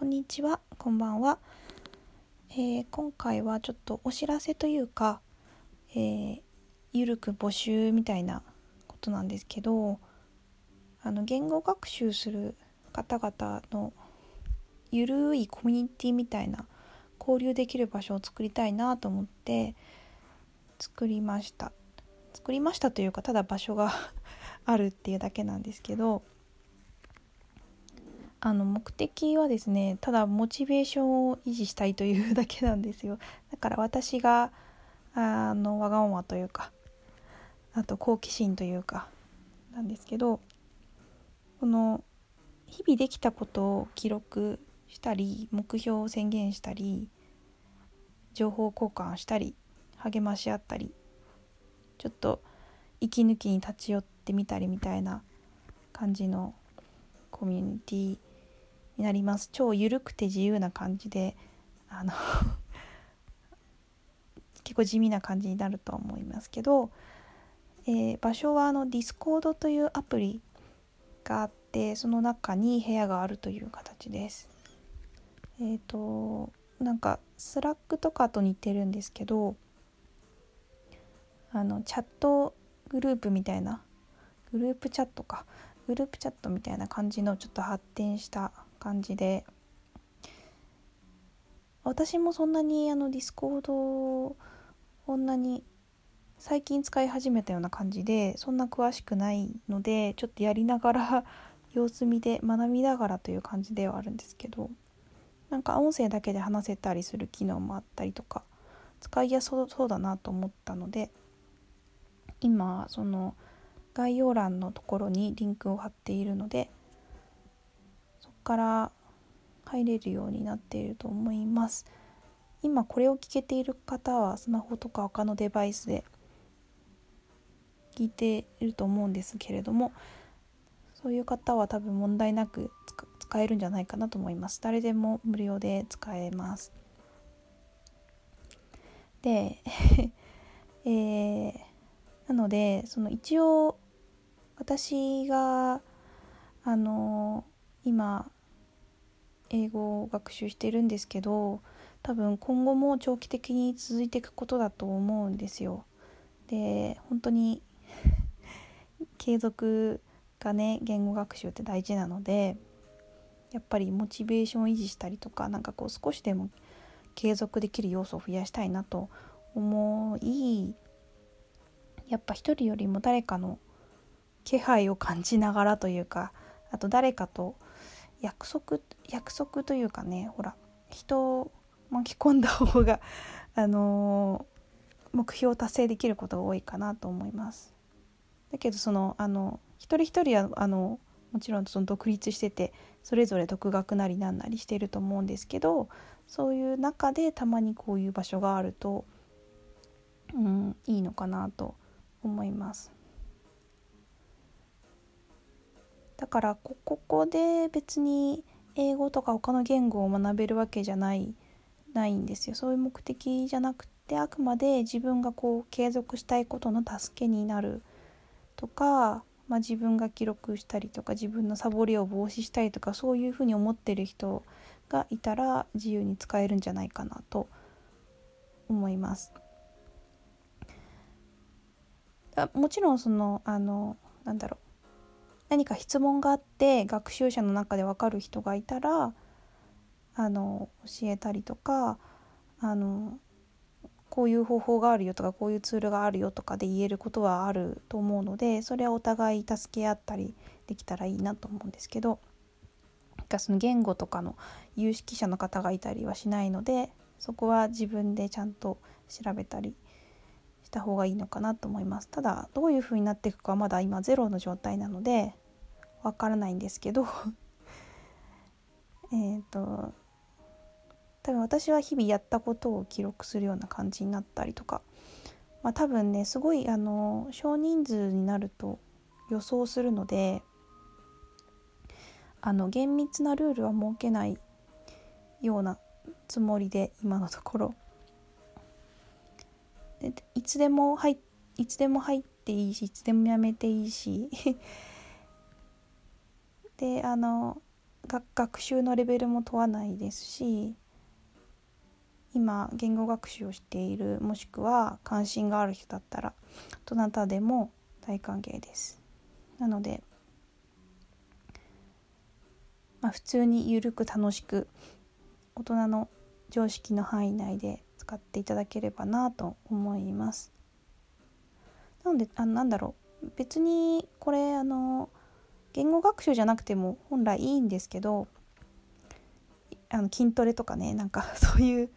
こんにちは、こんばんは、えー、今回はちょっとお知らせというか、えー、ゆるく募集みたいなことなんですけどあの言語学習する方々のゆるいコミュニティみたいな交流できる場所を作りたいなと思って作りました。作りましたというかただ場所が あるっていうだけなんですけどあの目的はですねただモチベーションを維持したいというだけなんですよ。だから私があのわがままというかあと好奇心というかなんですけどこの日々できたことを記録したり目標を宣言したり情報交換したり励まし合ったりちょっと息抜きに立ち寄ってみたりみたいな感じのコミュニティになります超ゆるくて自由な感じであの 結構地味な感じになると思いますけど、えー、場所はあの Discord というアプリがあってその中に部屋があるという形です。えっ、ー、となんか Slack とかと似てるんですけどあのチャットグループみたいなグループチャットかグループチャットみたいな感じのちょっと発展した感じで。私もそんなにあの Discord をこんなに最近使い始めたような感じでそんな詳しくないのでちょっとやりながら 様子見で学びながらという感じではあるんですけどなんか音声だけで話せたりする機能もあったりとか使いやすそうだなと思ったので今その概要欄のところにリンクを貼っているのでから入れるようになっていると思います。今これを聞けている方はスマホとか他のデバイスで聞いていると思うんですけれどもそういう方は多分問題なく使えるんじゃないかなと思います。誰でも無料で使えます。で えー、なのでその一応私があの今英語を学習してるんですけど多分今後も長期的に続いていくことだと思うんですよ。で本当に 継続がね言語学習って大事なのでやっぱりモチベーションを維持したりとか何かこう少しでも継続できる要素を増やしたいなと思いやっぱ一人よりも誰かの気配を感じながらというかあと誰かと約束約束というかねほら人を巻き込んだ方が あのー、目標を達成できることが多いかなと思います。だけどそのあの一人一人はあのもちろんその独立しててそれぞれ独学なりなんなりしてると思うんですけどそういう中でたまにこういう場所があると、うん、いいのかなと思います。だからここで別に英語とか他の言語を学べるわけじゃないないんですよそういう目的じゃなくてあくまで自分がこう継続したいことの助けになるとか、まあ、自分が記録したりとか自分のサボりを防止したいとかそういうふうに思ってる人がいたら自由に使えるんじゃないかなと思います。もちろんそのあのなんだろう何か質問があって学習者の中で分かる人がいたらあの教えたりとかあのこういう方法があるよとかこういうツールがあるよとかで言えることはあると思うのでそれはお互い助け合ったりできたらいいなと思うんですけどその言語とかの有識者の方がいたりはしないのでそこは自分でちゃんと調べたりした方がいいのかなと思います。ただどういう風になっていくかはまだ今ゼロの状態なのでわからないんですけど えっと多分私は日々やったことを記録するような感じになったりとか、まあ、多分ねすごいあの少人数になると予想するのであの厳密なルールは設けないようなつもりで今のところいつでも入いつでも入っていいしいつでもやめていいし であの学習のレベルも問わないですし今言語学習をしているもしくは関心がある人だったらどなたでも大歓迎です。なので、まあ、普通にゆるく楽しく大人の常識の範囲内で使っていただければなと思います。なのであなんだろう別にこれあの言語学習じゃなくても本来いいんですけどあの筋トレとかねなんか そういう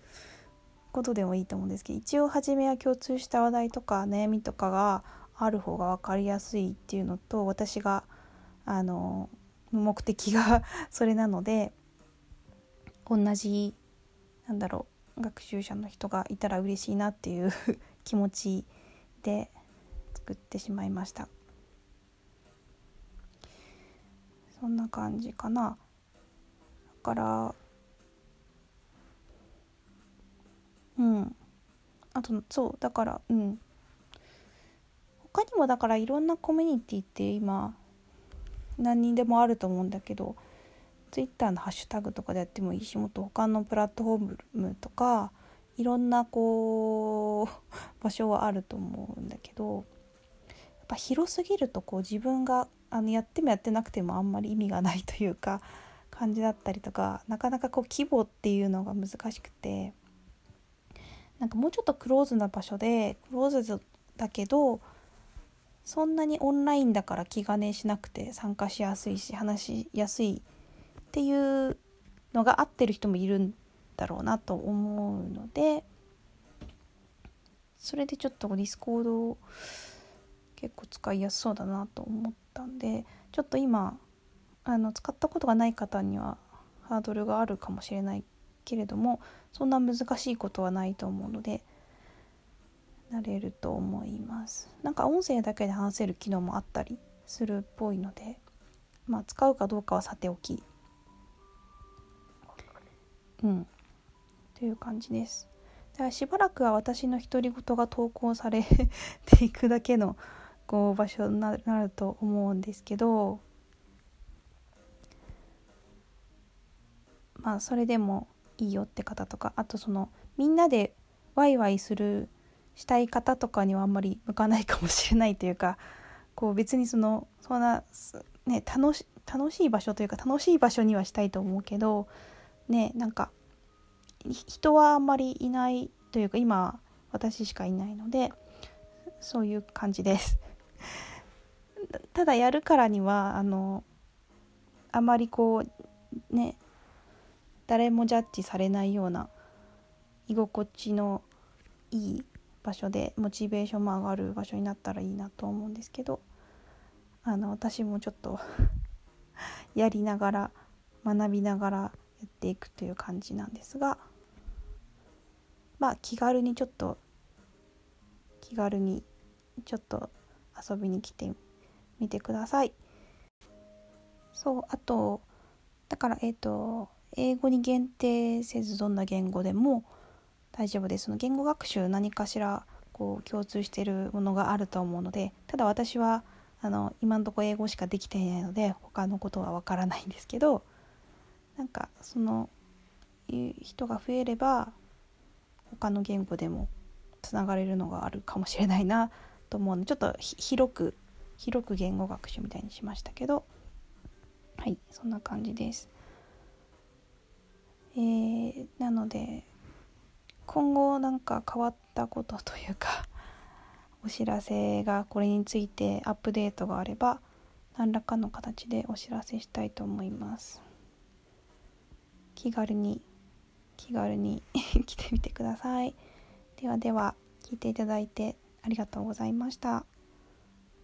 ことでもいいと思うんですけど一応初めは共通した話題とか悩みとかがある方が分かりやすいっていうのと私があの目的が それなので同じなんだろう学習者の人がいたら嬉しいなっていう 気持ちで作ってしまいました。そんな感じかな。だからうん。あとそうだからうん。他にもだからいろんなコミュニティって今何人でもあると思うんだけど Twitter のハッシュタグとかでやってもいいしもっと他のプラットフォームとかいろんなこう場所はあると思うんだけどやっぱ広すぎるとこう自分があのやってもやってなくてもあんまり意味がないというか感じだったりとかなかなかこう規模っていうのが難しくてなんかもうちょっとクローズな場所でクローズだけどそんなにオンラインだから気兼ねしなくて参加しやすいし話しやすいっていうのが合ってる人もいるんだろうなと思うのでそれでちょっと Discord を結構使いやすそうだなと思ったんでちょっと今あの使ったことがない方にはハードルがあるかもしれないけれどもそんな難しいことはないと思うのでなれると思います。なんか音声だけで話せる機能もあったりするっぽいのでまあ使うかどうかはさておきうん。という感じです。だからしばらくは私の独り言が投稿されていくだけのこう場所になると思うんですけどまあそれでもいいよって方とかあとそのみんなでワイワイするしたい方とかにはあんまり向かないかもしれないというかこう別にそのそんな、ね、楽し楽しい場所というか楽しい場所にはしたいと思うけどねなんか人はあんまりいないというか今私しかいないのでそういう感じです。ただやるからにはあのあまりこうね誰もジャッジされないような居心地のいい場所でモチベーションも上がる場所になったらいいなと思うんですけどあの私もちょっと やりながら学びながらやっていくという感じなんですがまあ気軽にちょっと気軽にちょっと遊びに来てみてください。そうあとだからえっ、ー、と英語に限定せずどんな言語でも大丈夫ですその言語学習何かしらこう共通しているものがあると思うのでただ私はあの今のとこ英語しかできていないので他のことはわからないんですけどなんかその人が増えれば他の言語でもつながれるのがあるかもしれないなと思うのでちょっと広く広く言語学習みたいにしましたけどはいそんな感じです。えー、なので今後なんか変わったことというか お知らせがこれについてアップデートがあれば何らかの形でお知らせしたいと思います気軽に気軽に 来てみてください。ではでは聞いていただいてありがとうございました。